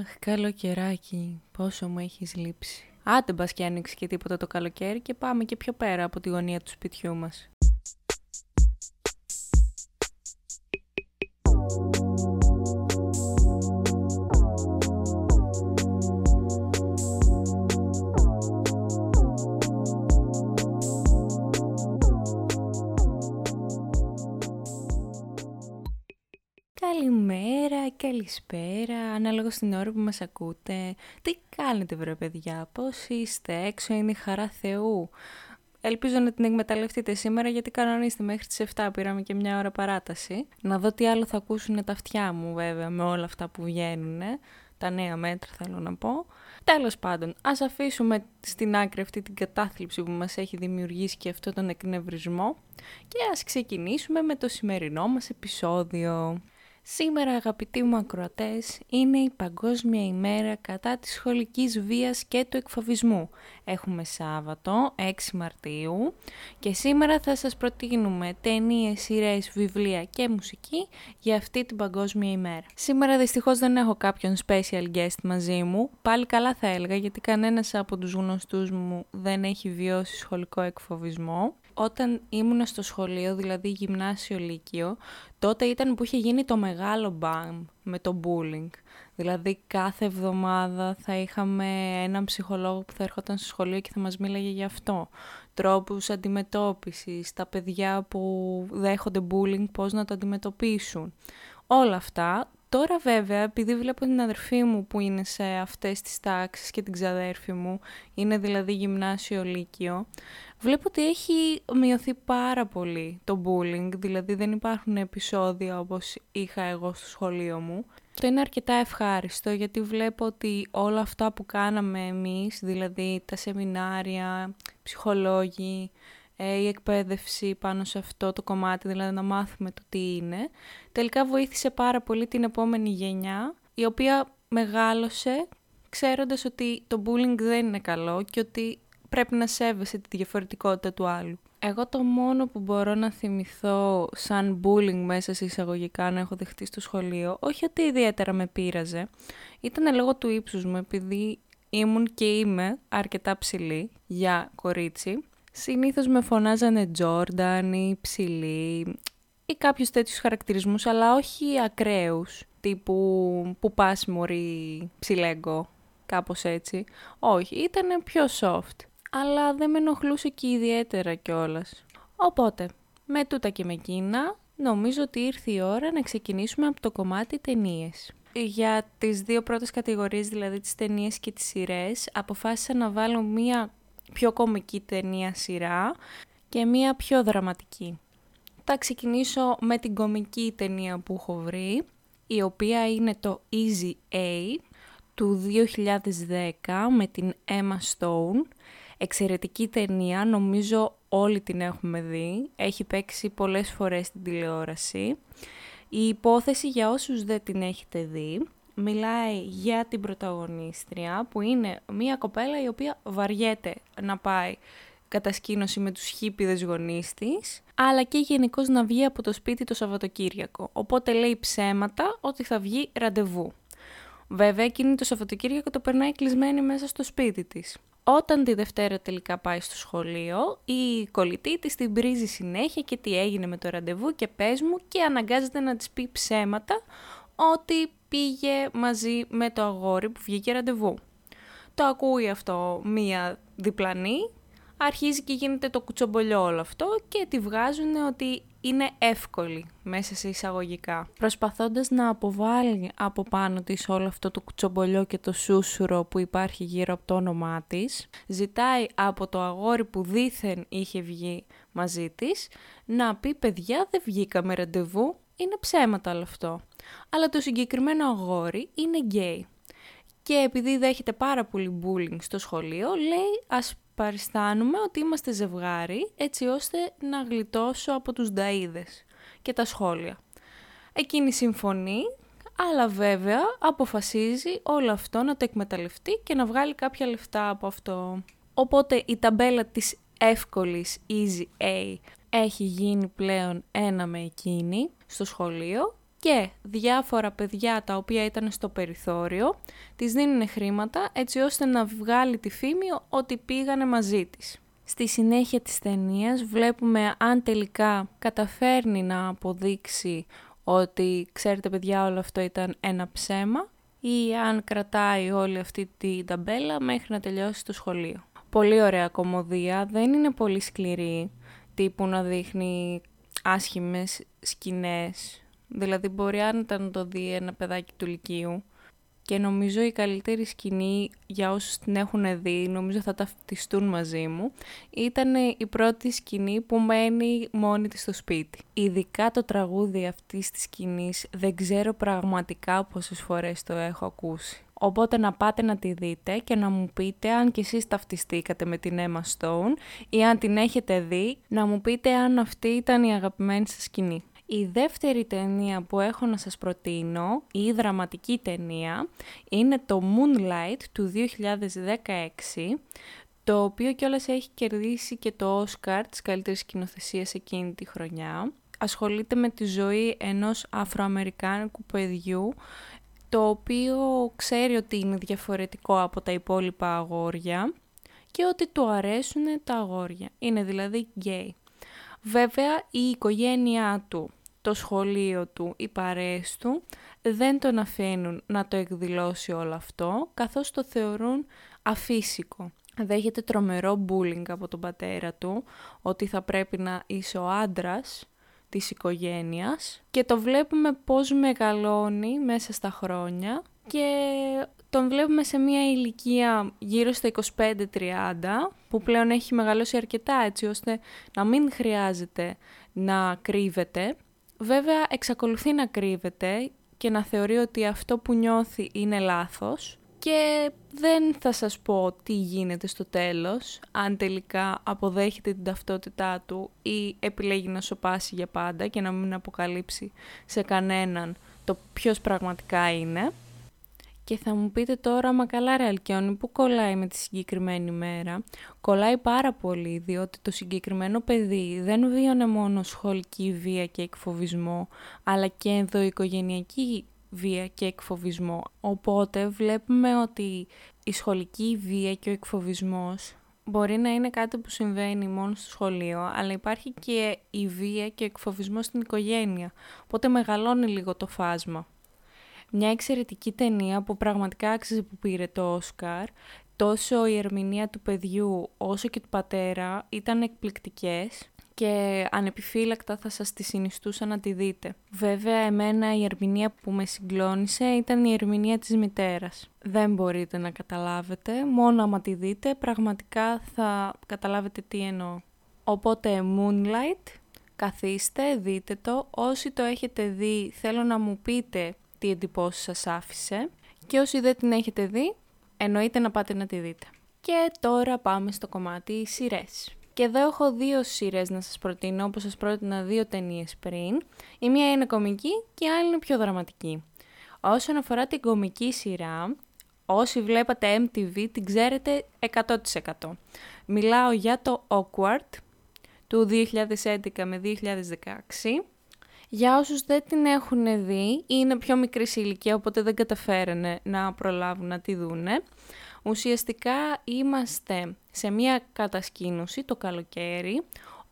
Αχ, καλοκαιράκι, πόσο μου έχεις λείψει. Άντε μπας και άνοιξει και τίποτα το καλοκαίρι και πάμε και πιο πέρα από τη γωνία του σπιτιού μας. Καλησπέρα, ανάλογα στην ώρα που μας ακούτε. Τι κάνετε βρε παιδιά, πώς είστε, έξω είναι η χαρά Θεού. Ελπίζω να την εκμεταλλευτείτε σήμερα γιατί κανονίστε μέχρι τις 7 πήραμε και μια ώρα παράταση. Να δω τι άλλο θα ακούσουν τα αυτιά μου βέβαια με όλα αυτά που βγαίνουν. Τα νέα μέτρα θέλω να πω. Τέλος πάντων, ας αφήσουμε στην άκρη αυτή την κατάθλιψη που μας έχει δημιουργήσει και αυτό τον εκνευρισμό και ας ξεκινήσουμε με το σημερινό μας επεισόδιο. Σήμερα αγαπητοί μου ακροατές είναι η Παγκόσμια ημέρα κατά της σχολικής βίας και του εκφοβισμού. Έχουμε Σάββατο 6 Μαρτίου και σήμερα θα σας προτείνουμε ταινίες, σειρές, βιβλία και μουσική για αυτή την Παγκόσμια ημέρα. Σήμερα δυστυχώς δεν έχω κάποιον special guest μαζί μου, πάλι καλά θα έλεγα γιατί κανένας από τους γνωστούς μου δεν έχει βιώσει σχολικό εκφοβισμό όταν ήμουν στο σχολείο, δηλαδή γυμνάσιο λύκειο, τότε ήταν που είχε γίνει το μεγάλο μπαμ με το bullying. Δηλαδή κάθε εβδομάδα θα είχαμε έναν ψυχολόγο που θα έρχονταν στο σχολείο και θα μας μίλαγε για αυτό. Τρόπους αντιμετώπισης, τα παιδιά που δέχονται bullying, πώς να το αντιμετωπίσουν. Όλα αυτά. Τώρα βέβαια, επειδή βλέπω την αδερφή μου που είναι σε αυτές τις τάξεις και την ξαδέρφη μου, είναι δηλαδή γυμνάσιο λύκειο, βλέπω ότι έχει μειωθεί πάρα πολύ το bullying, δηλαδή δεν υπάρχουν επεισόδια όπως είχα εγώ στο σχολείο μου. Το είναι αρκετά ευχάριστο γιατί βλέπω ότι όλα αυτά που κάναμε εμείς, δηλαδή τα σεμινάρια, ψυχολόγοι, ε, η εκπαίδευση πάνω σε αυτό το κομμάτι, δηλαδή να μάθουμε το τι είναι, τελικά βοήθησε πάρα πολύ την επόμενη γενιά, η οποία μεγάλωσε ξέροντας ότι το bullying δεν είναι καλό και ότι πρέπει να σέβεσαι τη διαφορετικότητα του άλλου. Εγώ το μόνο που μπορώ να θυμηθώ σαν bullying μέσα σε εισαγωγικά να έχω δεχτεί στο σχολείο, όχι ότι ιδιαίτερα με πείραζε, ήταν λόγω του ύψους μου, επειδή ήμουν και είμαι αρκετά ψηλή για κορίτσι. Συνήθως με φωνάζανε Jordan ή ψηλή ή κάποιους τέτοιους χαρακτηρισμούς, αλλά όχι ακραίους, τύπου που πας μωρή ψηλέγκο, κάπως έτσι. Όχι, ήταν πιο soft αλλά δεν με ενοχλούσε και ιδιαίτερα κιόλας. Οπότε, με τούτα και με εκείνα, νομίζω ότι ήρθε η ώρα να ξεκινήσουμε από το κομμάτι ταινίες. Για τις δύο πρώτες κατηγορίες, δηλαδή τις ταινίες και τις σειρές, αποφάσισα να βάλω μία πιο κομική ταινία σειρά και μία πιο δραματική. Θα ξεκινήσω με την κομική ταινία που έχω βρει, η οποία είναι το Easy A του 2010 με την Emma Stone Εξαιρετική ταινία, νομίζω όλοι την έχουμε δει. Έχει παίξει πολλές φορές στην τηλεόραση. Η υπόθεση για όσους δεν την έχετε δει μιλάει για την πρωταγωνίστρια που είναι μια κοπέλα η οποία βαριέται να πάει κατασκήνωση με τους χίπιδες γονείς της, αλλά και γενικώς να βγει από το σπίτι το Σαββατοκύριακο. Οπότε λέει ψέματα ότι θα βγει ραντεβού. Βέβαια, εκείνη το Σαββατοκύριακο το περνάει κλεισμένη μέσα στο σπίτι της. Όταν τη Δευτέρα τελικά πάει στο σχολείο, η κολλητή της την πρίζει συνέχεια και τι έγινε με το ραντεβού και πες μου και αναγκάζεται να της πει ψέματα ότι πήγε μαζί με το αγόρι που βγήκε ραντεβού. Το ακούει αυτό μία διπλανή αρχίζει και γίνεται το κουτσομπολιό όλο αυτό και τη βγάζουν ότι είναι εύκολη μέσα σε εισαγωγικά. Προσπαθώντας να αποβάλει από πάνω της όλο αυτό το κουτσομπολιό και το σούσουρο που υπάρχει γύρω από το όνομά της, ζητάει από το αγόρι που δήθεν είχε βγει μαζί της να πει παιδιά δεν βγήκαμε ραντεβού, είναι ψέματα όλο αυτό. Αλλά το συγκεκριμένο αγόρι είναι γκέι. Και επειδή δέχεται πάρα πολύ bullying στο σχολείο, λέει ας παριστάνουμε ότι είμαστε ζευγάρι έτσι ώστε να γλιτώσω από τους νταΐδες και τα σχόλια. Εκείνη συμφωνεί, αλλά βέβαια αποφασίζει όλο αυτό να το εκμεταλλευτεί και να βγάλει κάποια λεφτά από αυτό. Οπότε η ταμπέλα της εύκολης Easy A έχει γίνει πλέον ένα με εκείνη στο σχολείο και διάφορα παιδιά τα οποία ήταν στο περιθώριο της δίνουν χρήματα έτσι ώστε να βγάλει τη φήμη ότι πήγανε μαζί της. Στη συνέχεια της ταινίας βλέπουμε αν τελικά καταφέρνει να αποδείξει ότι ξέρετε παιδιά όλο αυτό ήταν ένα ψέμα ή αν κρατάει όλη αυτή την ταμπέλα μέχρι να τελειώσει το σχολείο. Πολύ ωραία κομμωδία, δεν είναι πολύ σκληρή, τύπου να δείχνει άσχημες σκηνές. Δηλαδή μπορεί αν να το δει ένα παιδάκι του Λυκείου και νομίζω η καλύτερη σκηνή για όσους την έχουν δει, νομίζω θα ταυτιστούν μαζί μου, ήταν η πρώτη σκηνή που μένει μόνη της στο σπίτι. Ειδικά το τραγούδι αυτής της σκηνής δεν ξέρω πραγματικά πόσες φορές το έχω ακούσει. Οπότε να πάτε να τη δείτε και να μου πείτε αν κι εσείς ταυτιστήκατε με την Emma Stone ή αν την έχετε δει, να μου πείτε αν αυτή ήταν η αγαπημένη σας σκηνή. Η δεύτερη ταινία που έχω να σας προτείνω, η δραματική ταινία, είναι το Moonlight του 2016, το οποίο κιόλας έχει κερδίσει και το Oscar της καλύτερης σκηνοθεσίας εκείνη τη χρονιά. Ασχολείται με τη ζωή ενός Αφροαμερικάνικου παιδιού, το οποίο ξέρει ότι είναι διαφορετικό από τα υπόλοιπα αγόρια και ότι του αρέσουν τα αγόρια. Είναι δηλαδή γκέι. Βέβαια η οικογένειά του το σχολείο του, οι παρέες του, δεν τον αφήνουν να το εκδηλώσει όλο αυτό, καθώς το θεωρούν αφύσικο. Δέχεται τρομερό bullying από τον πατέρα του, ότι θα πρέπει να είσαι ο άντρας της οικογένειας και το βλέπουμε πώς μεγαλώνει μέσα στα χρόνια και τον βλέπουμε σε μια ηλικία γύρω στα 25-30 που πλέον έχει μεγαλώσει αρκετά έτσι ώστε να μην χρειάζεται να κρύβεται Βέβαια εξακολουθεί να κρύβεται και να θεωρεί ότι αυτό που νιώθει είναι λάθος και δεν θα σας πω τι γίνεται στο τέλος, αν τελικά αποδέχεται την ταυτότητά του ή επιλέγει να σοπάσει για πάντα και να μην αποκαλύψει σε κανέναν το ποιος πραγματικά είναι. Και θα μου πείτε τώρα, μα καλά ρε Αλκιόνι, που κολλάει με τη συγκεκριμένη μέρα. Κολλάει πάρα πολύ, διότι το συγκεκριμένο παιδί δεν βίωνε μόνο σχολική βία και εκφοβισμό, αλλά και ενδοοικογενειακή βία και εκφοβισμό. Οπότε βλέπουμε ότι η σχολική βία και ο εκφοβισμός μπορεί να είναι κάτι που συμβαίνει μόνο στο σχολείο, αλλά υπάρχει και η βία και ο εκφοβισμός στην οικογένεια. Οπότε μεγαλώνει λίγο το φάσμα μια εξαιρετική ταινία που πραγματικά άξιζε που πήρε το Όσκαρ. Τόσο η ερμηνεία του παιδιού όσο και του πατέρα ήταν εκπληκτικές και ανεπιφύλακτα θα σας τη συνιστούσα να τη δείτε. Βέβαια, εμένα η ερμηνεία που με συγκλώνησε ήταν η ερμηνεία της μητέρας. Δεν μπορείτε να καταλάβετε, μόνο άμα τη δείτε πραγματικά θα καταλάβετε τι εννοώ. Οπότε Moonlight, καθίστε, δείτε το. Όσοι το έχετε δει θέλω να μου πείτε τι εντυπώσεις σας άφησε και όσοι δεν την έχετε δει, εννοείται να πάτε να τη δείτε. Και τώρα πάμε στο κομμάτι σειρές. Και εδώ έχω δύο σειρές να σας προτείνω, όπως σας πρότεινα δύο ταινίες πριν. Η μία είναι κομική και η άλλη είναι πιο δραματική. Όσον αφορά την κομική σειρά, όσοι βλέπατε MTV την ξέρετε 100%. Μιλάω για το Awkward του 2011 με 2016 για όσους δεν την έχουν δει, είναι πιο μικρή ηλικία, οπότε δεν καταφέρανε να προλάβουν να τη δούνε. Ουσιαστικά είμαστε σε μια κατασκήνωση το καλοκαίρι,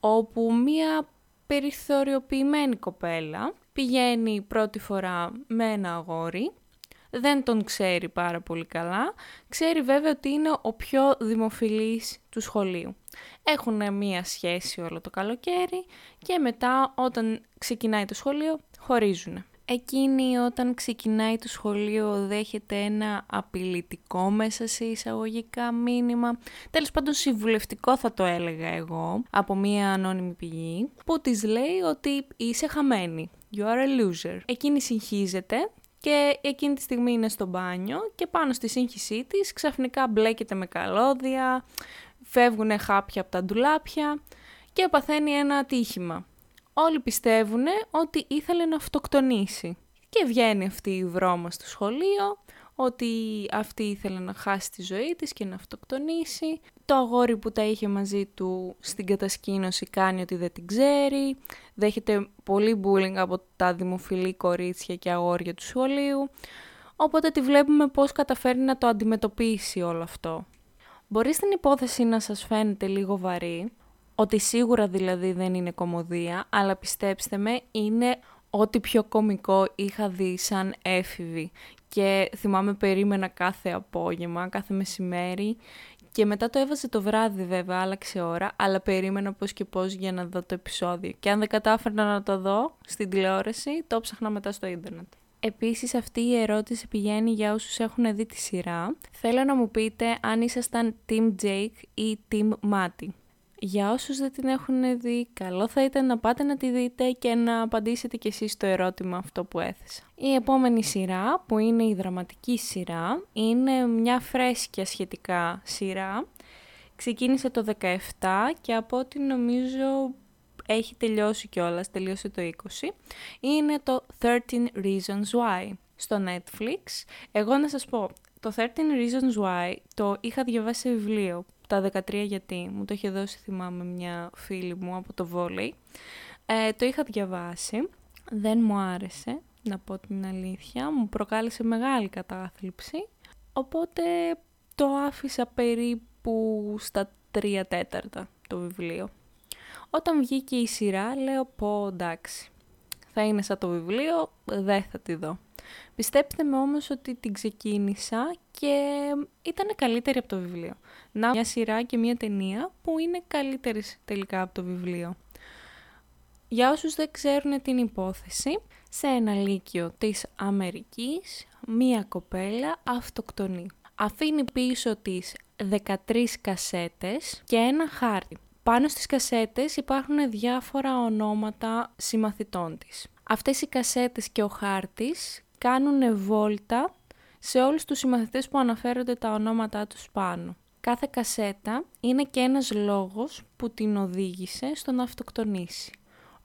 όπου μια περιθωριοποιημένη κοπέλα πηγαίνει πρώτη φορά με ένα αγόρι, δεν τον ξέρει πάρα πολύ καλά, ξέρει βέβαια ότι είναι ο πιο δημοφιλής του σχολείου έχουν μία σχέση όλο το καλοκαίρι και μετά όταν ξεκινάει το σχολείο χωρίζουν. Εκείνη όταν ξεκινάει το σχολείο δέχεται ένα απειλητικό μέσα σε εισαγωγικά μήνυμα. Τέλος πάντων συμβουλευτικό θα το έλεγα εγώ από μία ανώνυμη πηγή που της λέει ότι είσαι χαμένη. You are a loser. Εκείνη συγχύζεται και εκείνη τη στιγμή είναι στο μπάνιο και πάνω στη σύγχυσή της ξαφνικά μπλέκεται με καλώδια, φεύγουν χάπια από τα ντουλάπια και παθαίνει ένα ατύχημα. Όλοι πιστεύουν ότι ήθελε να αυτοκτονήσει. Και βγαίνει αυτή η βρώμα στο σχολείο, ότι αυτή ήθελε να χάσει τη ζωή της και να αυτοκτονήσει. Το αγόρι που τα είχε μαζί του στην κατασκήνωση κάνει ότι δεν την ξέρει. Δέχεται πολύ bullying από τα δημοφιλή κορίτσια και αγόρια του σχολείου. Οπότε τη βλέπουμε πώς καταφέρει να το αντιμετωπίσει όλο αυτό. Μπορείς στην υπόθεση να σας φαίνεται λίγο βαρύ, ότι σίγουρα δηλαδή δεν είναι κομμωδία, αλλά πιστέψτε με είναι ό,τι πιο κομικό είχα δει σαν έφηβη. Και θυμάμαι περίμενα κάθε απόγευμα, κάθε μεσημέρι και μετά το έβαζε το βράδυ βέβαια, άλλαξε ώρα, αλλά περίμενα πώς και πώς για να δω το επεισόδιο. Και αν δεν κατάφερνα να το δω στην τηλεόραση, το ψάχνα μετά στο ίντερνετ. Επίσης αυτή η ερώτηση πηγαίνει για όσους έχουν δει τη σειρά. Θέλω να μου πείτε αν ήσασταν Team Jake ή Team Matty. Για όσους δεν την έχουν δει, καλό θα ήταν να πάτε να τη δείτε και να απαντήσετε κι εσείς το ερώτημα αυτό που έθεσα. Η επόμενη σειρά, που είναι η δραματική σειρά, είναι μια φρέσκια σχετικά σειρά. Ξεκίνησε το 17 και από ό,τι νομίζω έχει τελειώσει κιόλας, τελείωσε το 20. Είναι το 13 Reasons Why στο Netflix. Εγώ να σας πω, το 13 Reasons Why το είχα διαβάσει σε βιβλίο τα 13 γιατί μου το είχε δώσει θυμάμαι μια φίλη μου από το βόλεϊ. Ε, το είχα διαβάσει, δεν μου άρεσε να πω την αλήθεια, μου προκάλεσε μεγάλη κατάθλιψη, οπότε το άφησα περίπου στα 3 τέταρτα το βιβλίο. Όταν βγήκε η σειρά λέω πω εντάξει, θα είναι σαν το βιβλίο, δεν θα τη δω. Πιστέψτε με όμως ότι την ξεκίνησα και ήταν καλύτερη από το βιβλίο. Να μια σειρά και μια ταινία που είναι καλύτερη τελικά από το βιβλίο. Για όσους δεν ξέρουν την υπόθεση, σε ένα λύκειο της Αμερικής, μία κοπέλα αυτοκτονεί. Αφήνει πίσω της 13 κασέτες και ένα χάρτη. Πάνω στις κασέτες υπάρχουν διάφορα ονόματα συμμαθητών της. Αυτές οι κασέτες και ο χάρτης κάνουν βόλτα σε όλους τους συμμαθητές που αναφέρονται τα ονόματά τους πάνω. Κάθε κασέτα είναι και ένας λόγος που την οδήγησε στο να αυτοκτονήσει.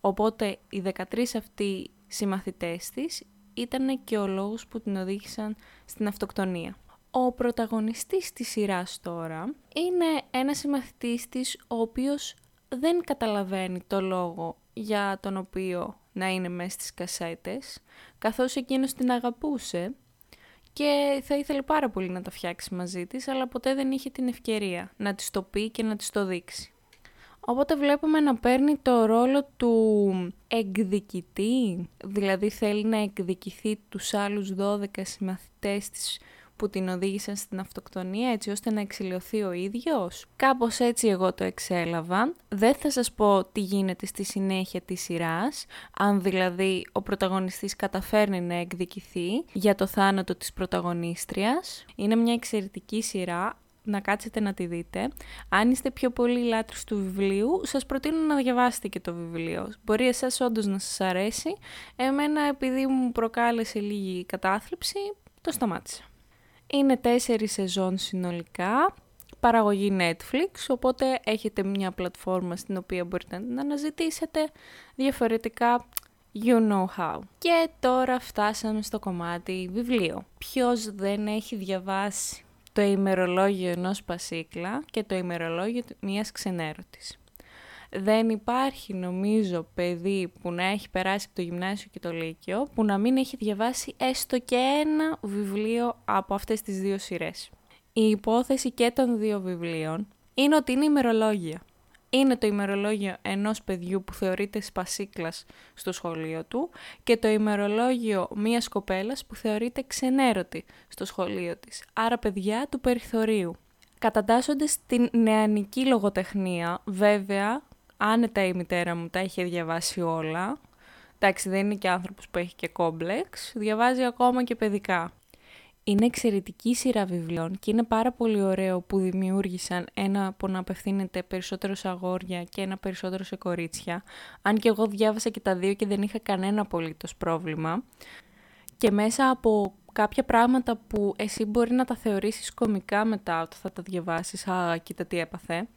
Οπότε οι 13 αυτοί συμμαθητές της ήταν και ο λόγος που την οδήγησαν στην αυτοκτονία. Ο πρωταγωνιστής της σειράς τώρα είναι ένας συμμαθητής της ο οποίος δεν καταλαβαίνει το λόγο για τον οποίο να είναι μέσα στις κασέτες, καθώς εκείνος την αγαπούσε και θα ήθελε πάρα πολύ να τα φτιάξει μαζί της, αλλά ποτέ δεν είχε την ευκαιρία να της το πει και να της το δείξει. Οπότε βλέπουμε να παίρνει το ρόλο του εκδικητή, δηλαδή θέλει να εκδικηθεί τους άλλους 12 συμμαθητές της που την οδήγησαν στην αυτοκτονία έτσι ώστε να εξηλαιωθεί ο ίδιος. Κάπως έτσι εγώ το εξέλαβα. Δεν θα σας πω τι γίνεται στη συνέχεια της σειράς, αν δηλαδή ο πρωταγωνιστής καταφέρνει να εκδικηθεί για το θάνατο της πρωταγωνίστριας. Είναι μια εξαιρετική σειρά, να κάτσετε να τη δείτε. Αν είστε πιο πολύ λάτρεις του βιβλίου, σας προτείνω να διαβάσετε και το βιβλίο. Μπορεί εσάς όντως να σας αρέσει. Εμένα επειδή μου προκάλεσε λίγη κατάθλιψη, το σταμάτησα. Είναι τέσσερις σεζόν συνολικά, παραγωγή Netflix, οπότε έχετε μια πλατφόρμα στην οποία μπορείτε να αναζητήσετε διαφορετικά you know how. Και τώρα φτάσαμε στο κομμάτι βιβλίο. Ποιος δεν έχει διαβάσει το ημερολόγιο ενός Πασίκλα και το ημερολόγιο μιας ξενέρωτης; Δεν υπάρχει νομίζω παιδί που να έχει περάσει από το γυμνάσιο και το λύκειο που να μην έχει διαβάσει έστω και ένα βιβλίο από αυτές τις δύο σειρές. Η υπόθεση και των δύο βιβλίων είναι ότι είναι ημερολόγια. Είναι το ημερολόγιο ενός παιδιού που θεωρείται σπασίκλας στο σχολείο του και το ημερολόγιο μιας κοπέλας που θεωρείται ξενέρωτη στο σχολείο της. Άρα παιδιά του περιθωρίου. Κατατάσσονται στην νεανική λογοτεχνία, βέβαια άνετα η μητέρα μου τα είχε διαβάσει όλα. Εντάξει, δεν είναι και άνθρωπος που έχει και κόμπλεξ, διαβάζει ακόμα και παιδικά. Είναι εξαιρετική σειρά βιβλίων και είναι πάρα πολύ ωραίο που δημιούργησαν ένα που να απευθύνεται περισσότερο σε αγόρια και ένα περισσότερο σε κορίτσια. Αν και εγώ διάβασα και τα δύο και δεν είχα κανένα απολύτως πρόβλημα. Και μέσα από κάποια πράγματα που εσύ μπορεί να τα θεωρήσεις κομικά μετά όταν θα τα διαβάσεις, α, κοίτα τι έπαθε,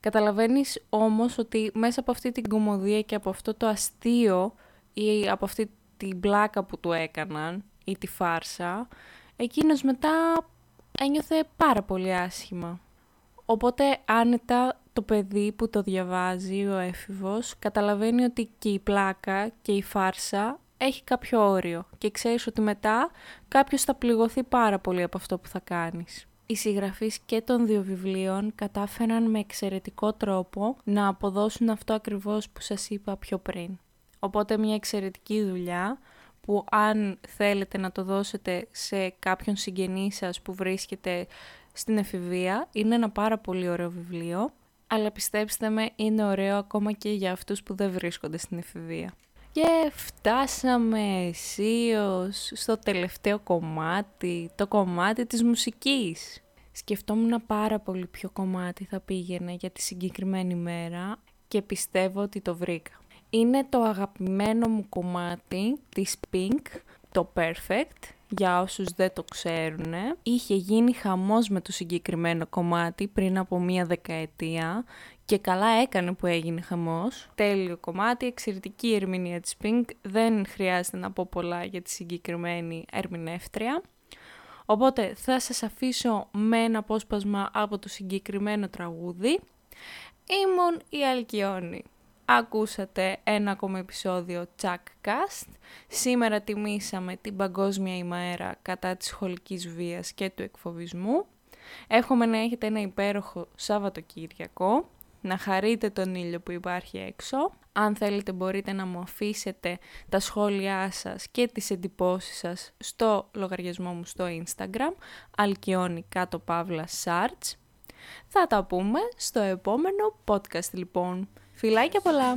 Καταλαβαίνεις όμως ότι μέσα από αυτή την κομμωδία και από αυτό το αστείο ή από αυτή την πλάκα που του έκαναν ή τη φάρσα, εκείνος μετά ένιωθε πάρα πολύ άσχημα. Οπότε άνετα το παιδί που το διαβάζει, ο έφηβος, καταλαβαίνει ότι και η πλάκα και η φάρσα έχει κάποιο όριο και ξέρεις ότι μετά κάποιος θα πληγωθεί πάρα πολύ από αυτό που θα κάνεις. Οι συγγραφείς και των δύο βιβλίων κατάφεραν με εξαιρετικό τρόπο να αποδώσουν αυτό ακριβώς που σας είπα πιο πριν. Οπότε μια εξαιρετική δουλειά που αν θέλετε να το δώσετε σε κάποιον συγγενή σας που βρίσκεται στην εφηβεία, είναι ένα πάρα πολύ ωραίο βιβλίο, αλλά πιστέψτε με είναι ωραίο ακόμα και για αυτούς που δεν βρίσκονται στην εφηβεία. Και φτάσαμε αισίως στο τελευταίο κομμάτι, το κομμάτι της μουσικής. Σκεφτόμουν πάρα πολύ ποιο κομμάτι θα πήγαινε για τη συγκεκριμένη μέρα και πιστεύω ότι το βρήκα. Είναι το αγαπημένο μου κομμάτι της Pink, το Perfect, για όσους δεν το ξέρουν. Είχε γίνει χαμός με το συγκεκριμένο κομμάτι πριν από μία δεκαετία και καλά έκανε που έγινε χαμός. Τέλειο κομμάτι, εξαιρετική ερμηνεία της Pink, δεν χρειάζεται να πω πολλά για τη συγκεκριμένη ερμηνεύτρια. Οπότε θα σας αφήσω με ένα απόσπασμα από το συγκεκριμένο τραγούδι. Ήμουν η Αλκιόνη. Ακούσατε ένα ακόμα επεισόδιο Cast. Σήμερα τιμήσαμε την Παγκόσμια ημέρα κατά της σχολικής βίας και του εκφοβισμού. Εύχομαι να έχετε ένα υπέροχο Σαββατοκύριακο, να χαρείτε τον ήλιο που υπάρχει έξω. Αν θέλετε μπορείτε να μου αφήσετε τα σχόλιά σας και τις εντυπώσεις σας στο λογαριασμό μου στο Instagram, αλκιόνι κάτω παύλα search. Θα τα πούμε στο επόμενο podcast λοιπόν. Φιλάκια πολλά!